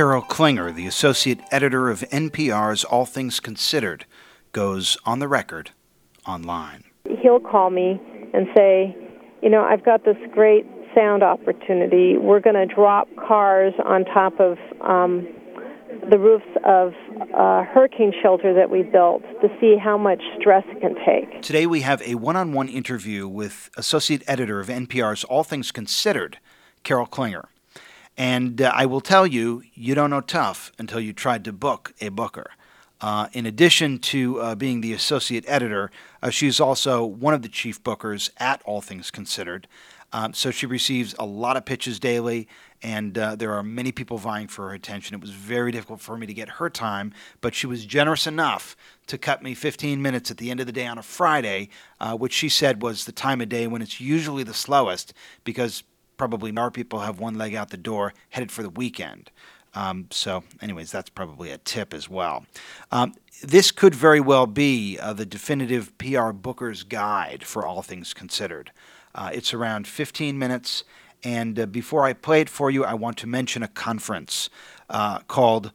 Carol Klinger, the associate editor of NPR's All Things Considered, goes on the record online. He'll call me and say, You know, I've got this great sound opportunity. We're going to drop cars on top of um, the roofs of a hurricane shelter that we built to see how much stress it can take. Today we have a one on one interview with associate editor of NPR's All Things Considered, Carol Klinger. And uh, I will tell you, you don't know tough until you tried to book a booker. Uh, in addition to uh, being the associate editor, uh, she's also one of the chief bookers at All Things Considered. Um, so she receives a lot of pitches daily, and uh, there are many people vying for her attention. It was very difficult for me to get her time, but she was generous enough to cut me 15 minutes at the end of the day on a Friday, uh, which she said was the time of day when it's usually the slowest because probably more people have one leg out the door headed for the weekend. Um, so, anyways, that's probably a tip as well. Um, this could very well be uh, the definitive PR Booker's guide for all things considered. Uh, it's around 15 minutes, and uh, before I play it for you, I want to mention a conference uh, called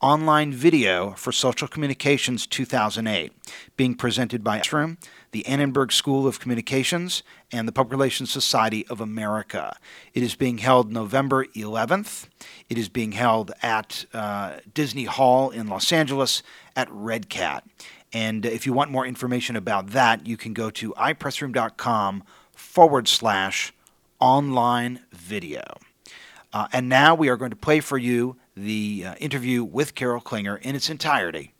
Online Video for Social Communications 2008, being presented by Room the Annenberg School of Communications, and the Public Relations Society of America. It is being held November 11th. It is being held at uh, Disney Hall in Los Angeles at Red Cat. And if you want more information about that, you can go to ipressroom.com forward slash online video. Uh, and now we are going to play for you the uh, interview with Carol Klinger in its entirety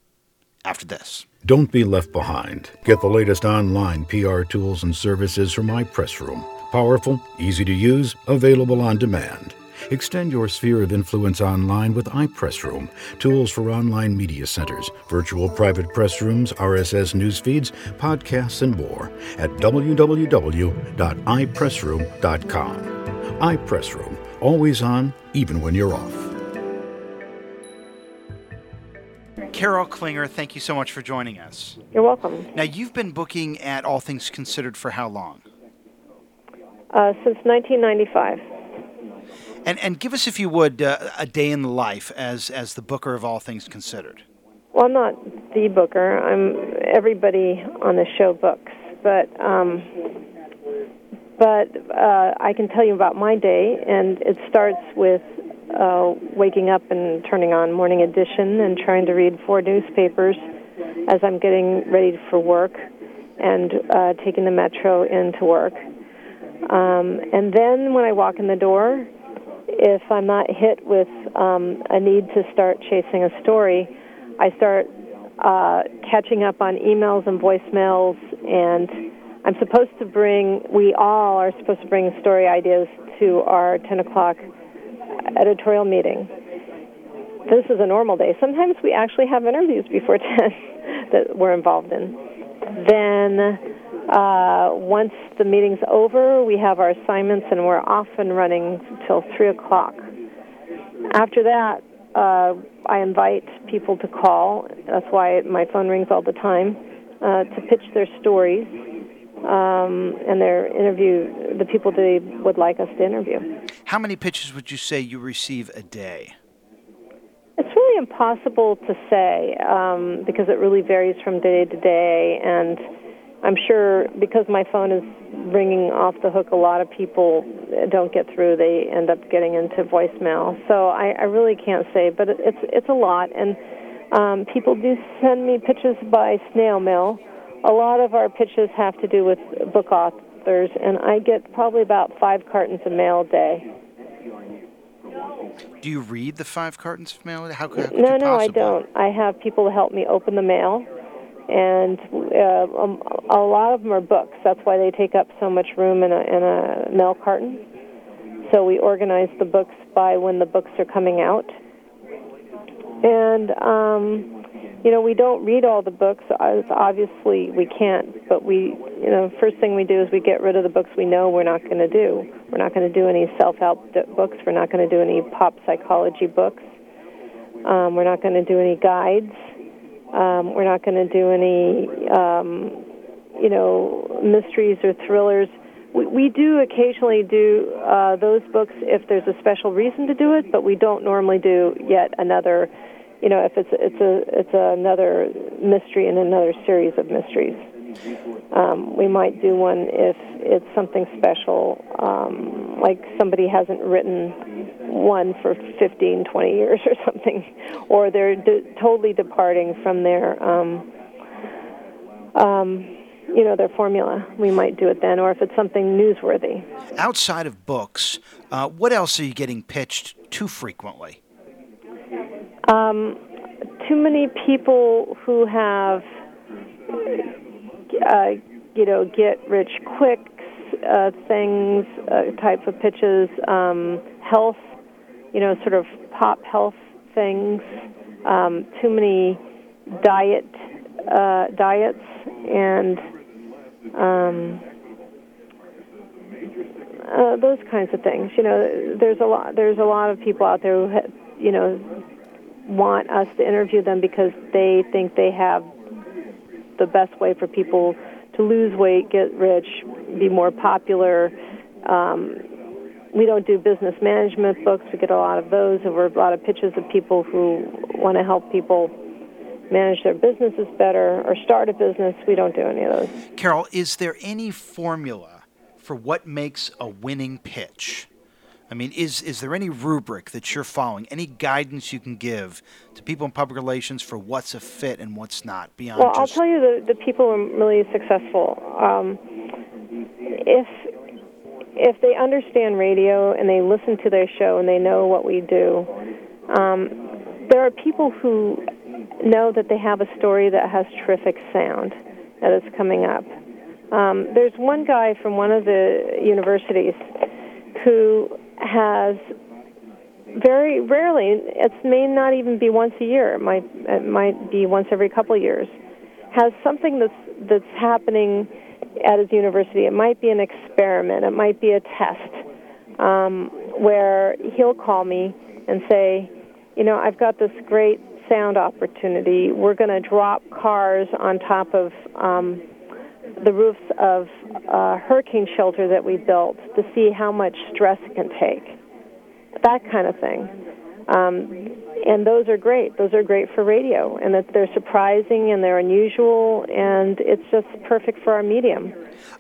after this. Don't be left behind. Get the latest online PR tools and services from iPressroom. Powerful, easy to use, available on demand. Extend your sphere of influence online with iPressroom, tools for online media centers, virtual private press rooms, RSS news feeds, podcasts, and more at www.ipressroom.com. iPressroom, always on, even when you're off. Carol Klinger, thank you so much for joining us. You're welcome. Now, you've been booking at All Things Considered for how long? Uh, since 1995. And, and give us, if you would, uh, a day in the life as, as the booker of All Things Considered. Well, I'm not the booker. I'm everybody on the show books, but um, but uh, I can tell you about my day, and it starts with uh, waking up and turning on Morning Edition and trying to read four newspapers as I'm getting ready for work and uh, taking the metro into work. Um, and then when I walk in the door, if I'm not hit with um, a need to start chasing a story, I start uh, catching up on emails and voicemails, and I'm supposed to bring, we all are supposed to bring story ideas to our 10 o'clock editorial meeting. This is a normal day. Sometimes we actually have interviews before 10 that we're involved in. Then, uh, once the meeting's over, we have our assignments and we're off and running till 3 o'clock. After that, uh, I invite people to call. That's why my phone rings all the time uh, to pitch their stories um, and their interview the people they would like us to interview. How many pitches would you say you receive a day? It's really impossible to say um, because it really varies from day to day, and I'm sure because my phone is ringing off the hook, a lot of people don't get through. They end up getting into voicemail. So I, I really can't say, but it's it's a lot, and um, people do send me pitches by snail mail a lot of our pitches have to do with book authors, and I get probably about five cartons of mail a day. Do you read the five cartons of mail? How, could, no, no, I don't. I have people help me open the mail, and uh, um, a lot of them are books. That's why they take up so much room in a, in a mail carton. So we organize the books by when the books are coming out. and um, you know we don't read all the books. Obviously, we can't. But we, you know, first thing we do is we get rid of the books we know we're not going to do. We're not going to do any self-help books. We're not going to do any pop psychology books. Um, we're not going to do any guides. Um, we're not going to do any, um, you know, mysteries or thrillers. We, we do occasionally do uh, those books if there's a special reason to do it, but we don't normally do yet another, you know, if it's it's a it's another mystery in another series of mysteries. Um, we might do one if it's something special, um, like somebody hasn't written one for 15, 20 years or something, or they're de- totally departing from their, um, um, you know, their formula. We might do it then, or if it's something newsworthy. Outside of books, uh, what else are you getting pitched too frequently? Um, too many people who have, uh, you know, get rich quick uh, things, uh, type of pitches, um, health you know, sort of pop health things, um, too many diet uh, diets, and um, uh, those kinds of things. You know, there's a lot. There's a lot of people out there who, ha- you know, want us to interview them because they think they have the best way for people to lose weight, get rich, be more popular. Um, we don't do business management books. We get a lot of those, and we're a lot of pitches of people who want to help people manage their businesses better or start a business. We don't do any of those. Carol, is there any formula for what makes a winning pitch? I mean, is is there any rubric that you're following? Any guidance you can give to people in public relations for what's a fit and what's not? Beyond well, just... I'll tell you the the people who are really successful. Um, if if they understand radio and they listen to their show and they know what we do, um, there are people who know that they have a story that has terrific sound that is coming up. Um, there's one guy from one of the universities who has very rarely, it may not even be once a year, it might, it might be once every couple of years, has something that's, that's happening at his university. It might be an experiment, it might be a test um, where he'll call me and say, you know, I've got this great sound opportunity. We're going to drop cars on top of um, the roofs of a hurricane shelter that we built to see how much stress it can take. That kind of thing. Um, and those are great. Those are great for radio, and that they're surprising and they're unusual, and it's just perfect for our medium.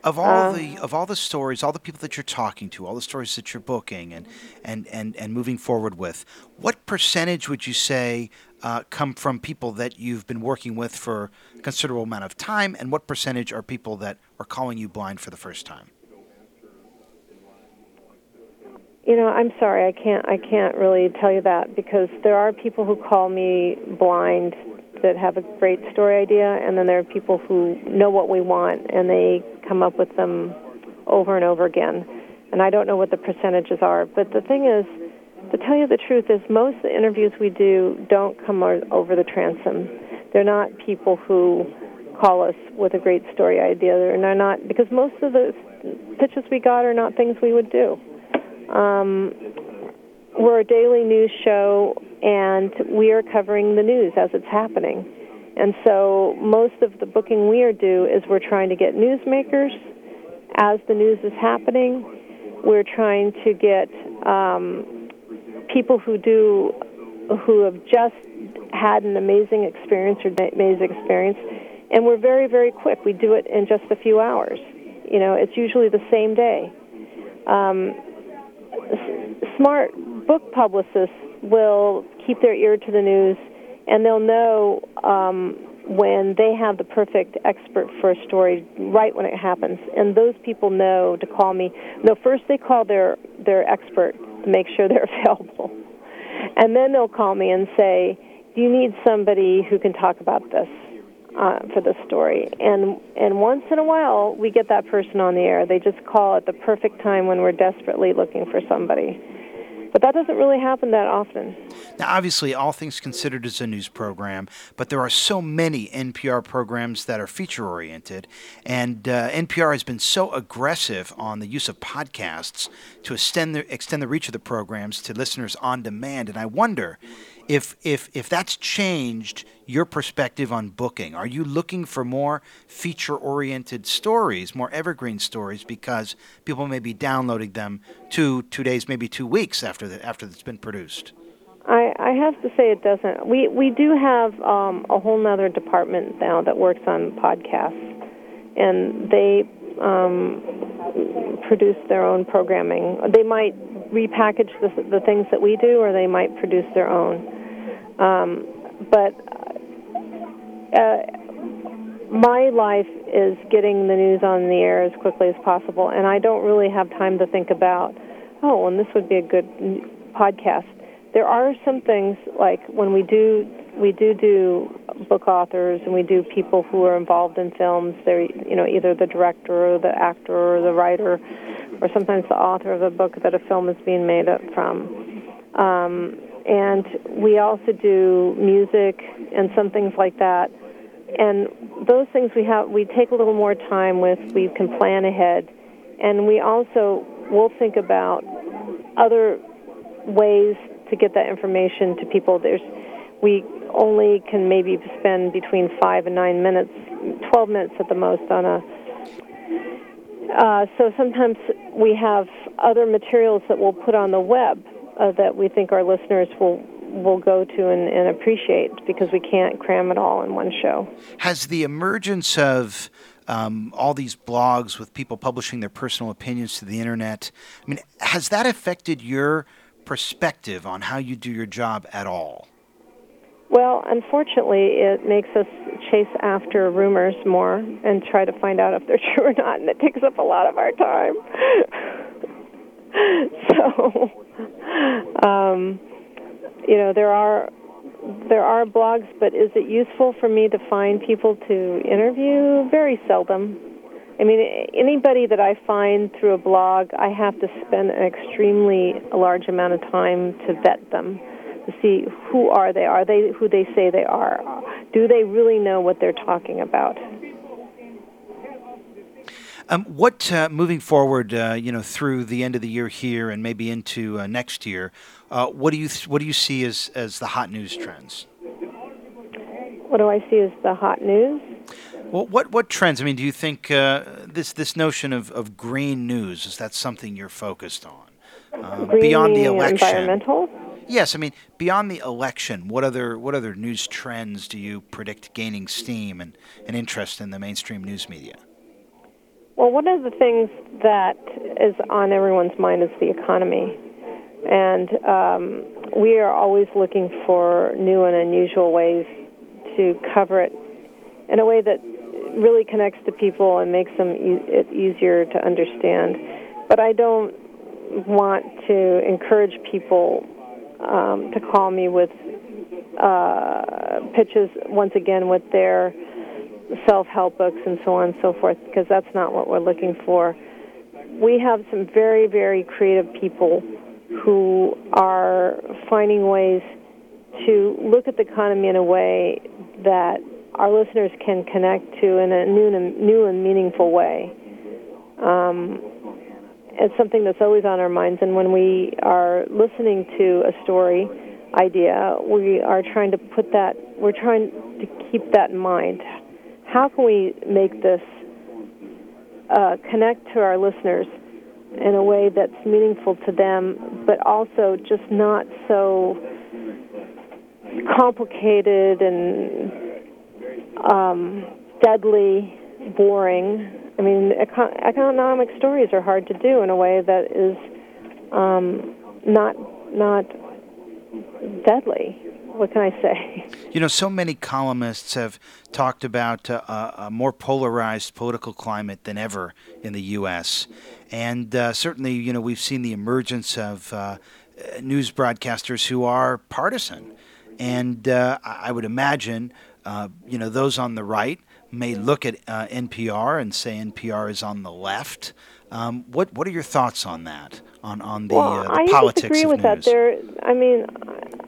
Of all uh, the of all the stories, all the people that you're talking to, all the stories that you're booking and and and, and moving forward with, what percentage would you say uh, come from people that you've been working with for a considerable amount of time, and what percentage are people that are calling you blind for the first time? You know, I'm sorry, I can't I can't really tell you that because there are people who call me blind that have a great story idea and then there are people who know what we want and they come up with them over and over again. And I don't know what the percentages are, but the thing is to tell you the truth is most of the interviews we do don't come over the transom. They're not people who call us with a great story idea. and They're not because most of the pitches we got are not things we would do. Um, we're a daily news show, and we are covering the news as it's happening. And so most of the booking we are do is we're trying to get newsmakers as the news is happening. We're trying to get um, people who do who have just had an amazing experience or amazing experience, and we're very very quick. We do it in just a few hours. You know, it's usually the same day. Um, smart book publicists will keep their ear to the news and they'll know um, when they have the perfect expert for a story right when it happens. And those people know to call me. No, first they call their, their expert to make sure they're available. And then they'll call me and say, Do you need somebody who can talk about this? uh, for the story. And and once in a while, we get that person on the air. They just call at the perfect time when we're desperately looking for somebody. But that doesn't really happen that often. Now, obviously, All Things Considered is a news program, but there are so many NPR programs that are feature oriented. And uh, NPR has been so aggressive on the use of podcasts to extend the, extend the reach of the programs to listeners on demand. And I wonder if if if that's changed your perspective on booking are you looking for more feature oriented stories more evergreen stories because people may be downloading them two two days maybe two weeks after the, after it's been produced I, I have to say it doesn't. We we do have um, a whole other department now that works on podcasts, and they um, produce their own programming. They might repackage the, the things that we do, or they might produce their own. Um, but uh, my life is getting the news on the air as quickly as possible, and I don't really have time to think about, oh, and this would be a good podcast. There are some things like when we do we do do book authors and we do people who are involved in films. They're you know either the director or the actor or the writer, or sometimes the author of the book that a film is being made up from. Um, and we also do music and some things like that. And those things we have, we take a little more time with. We can plan ahead, and we also will think about other ways to get that information to people. There's, we only can maybe spend between five and nine minutes, twelve minutes at the most on a. Uh, so sometimes we have other materials that we'll put on the web uh, that we think our listeners will will go to and, and, appreciate because we can't cram it all in one show. Has the emergence of um, all these blogs with people publishing their personal opinions to the internet, I mean, has that affected your perspective on how you do your job at all? Well, unfortunately, it makes us chase after rumors more and try to find out if they're true or not, and it takes up a lot of our time. so um, you know, there are there are blogs, but is it useful for me to find people to interview? Very seldom. I mean, anybody that I find through a blog, I have to spend an extremely large amount of time to vet them to see who are they? Are they who they say they are? Do they really know what they're talking about? Um, what uh, moving forward, uh, you know, through the end of the year here and maybe into uh, next year, uh, what do you th- what do you see as as the hot news trends? What do I see as the hot news? Well, what what trends? I mean, do you think uh, this this notion of, of green news is that something you're focused on green beyond the election? Environmental. Yes, I mean beyond the election, what other what other news trends do you predict gaining steam and, and interest in the mainstream news media? Well, one of the things that is on everyone's mind is the economy. And um, we are always looking for new and unusual ways to cover it in a way that really connects to people and makes them e- it easier to understand. But I don't want to encourage people um, to call me with uh, pitches once again with their self-help books and so on and so forth because that's not what we're looking for. We have some very, very creative people who are finding ways to look at the economy in a way that our listeners can connect to in a new and, new and meaningful way. Um, it's something that's always on our minds, and when we are listening to a story idea, we are trying to put that, we're trying to keep that in mind how can we make this uh, connect to our listeners in a way that's meaningful to them, but also just not so complicated and um, deadly boring. I mean, econ- economic stories are hard to do in a way that is um, not not deadly what can I say? You know, so many columnists have talked about uh, a more polarized political climate than ever in the U.S. And uh, certainly, you know, we've seen the emergence of uh, news broadcasters who are partisan. And uh, I would imagine, uh, you know, those on the right may look at uh, NPR and say NPR is on the left. Um, what what are your thoughts on that? On on the, well, uh, the I politics disagree with news? that. There, I mean,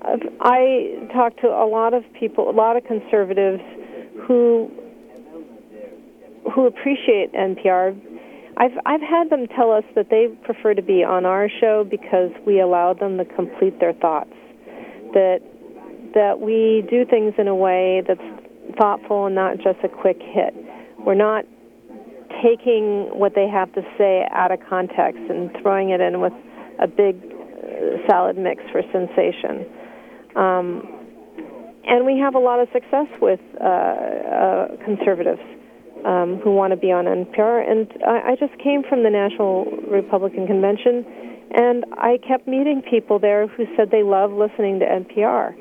I talk to a lot of people, a lot of conservatives who who appreciate NPR. I've I've had them tell us that they prefer to be on our show because we allow them to complete their thoughts. That that we do things in a way that's thoughtful and not just a quick hit. We're not taking what they have to say out of context and throwing it in with a big uh, salad mix for sensation. Um, and we have a lot of success with uh, uh, conservatives um, who want to be on NPR. And I, I just came from the National Republican Convention, and I kept meeting people there who said they love listening to NPR.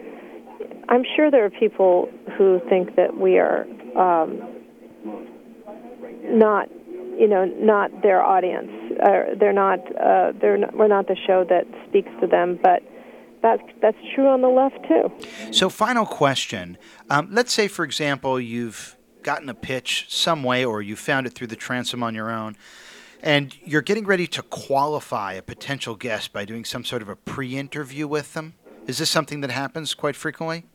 I'm sure there are people who think that we are um, not, you know, not their audience. Uh, they're not. Uh, they're not, we're not the show that speaks to them, but. That's, that's true on the left too. So, final question. Um, let's say, for example, you've gotten a pitch some way, or you found it through the transom on your own, and you're getting ready to qualify a potential guest by doing some sort of a pre interview with them. Is this something that happens quite frequently?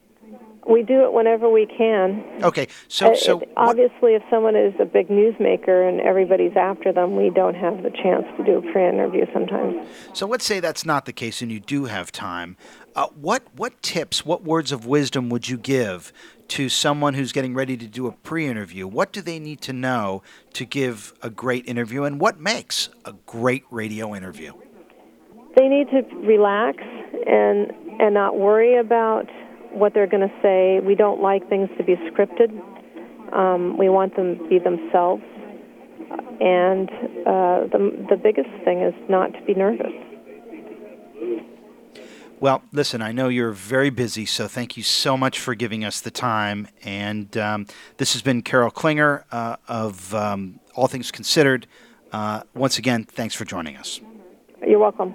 We do it whenever we can. Okay, so Uh, so it- obviously, if someone is a big newsmaker and everybody's after them, we don't have the chance to do a pre-interview sometimes. so let's say that's not the case, and you do have time. Uh, what what tips, what words of wisdom would you give to someone who's getting ready to do a pre-interview? What do they need to know to give a great interview, and what makes a great radio interview? They need to relax and and not worry about what they're going to say. We don't like things to be scripted. Um, we want them to be themselves. And uh, the the biggest thing is not to be nervous. Well, listen, I know you're very busy, so thank you so much for giving us the time. And um, this has been Carol Klinger uh, of um, All Things Considered. Uh, once again, thanks for joining us. You're welcome.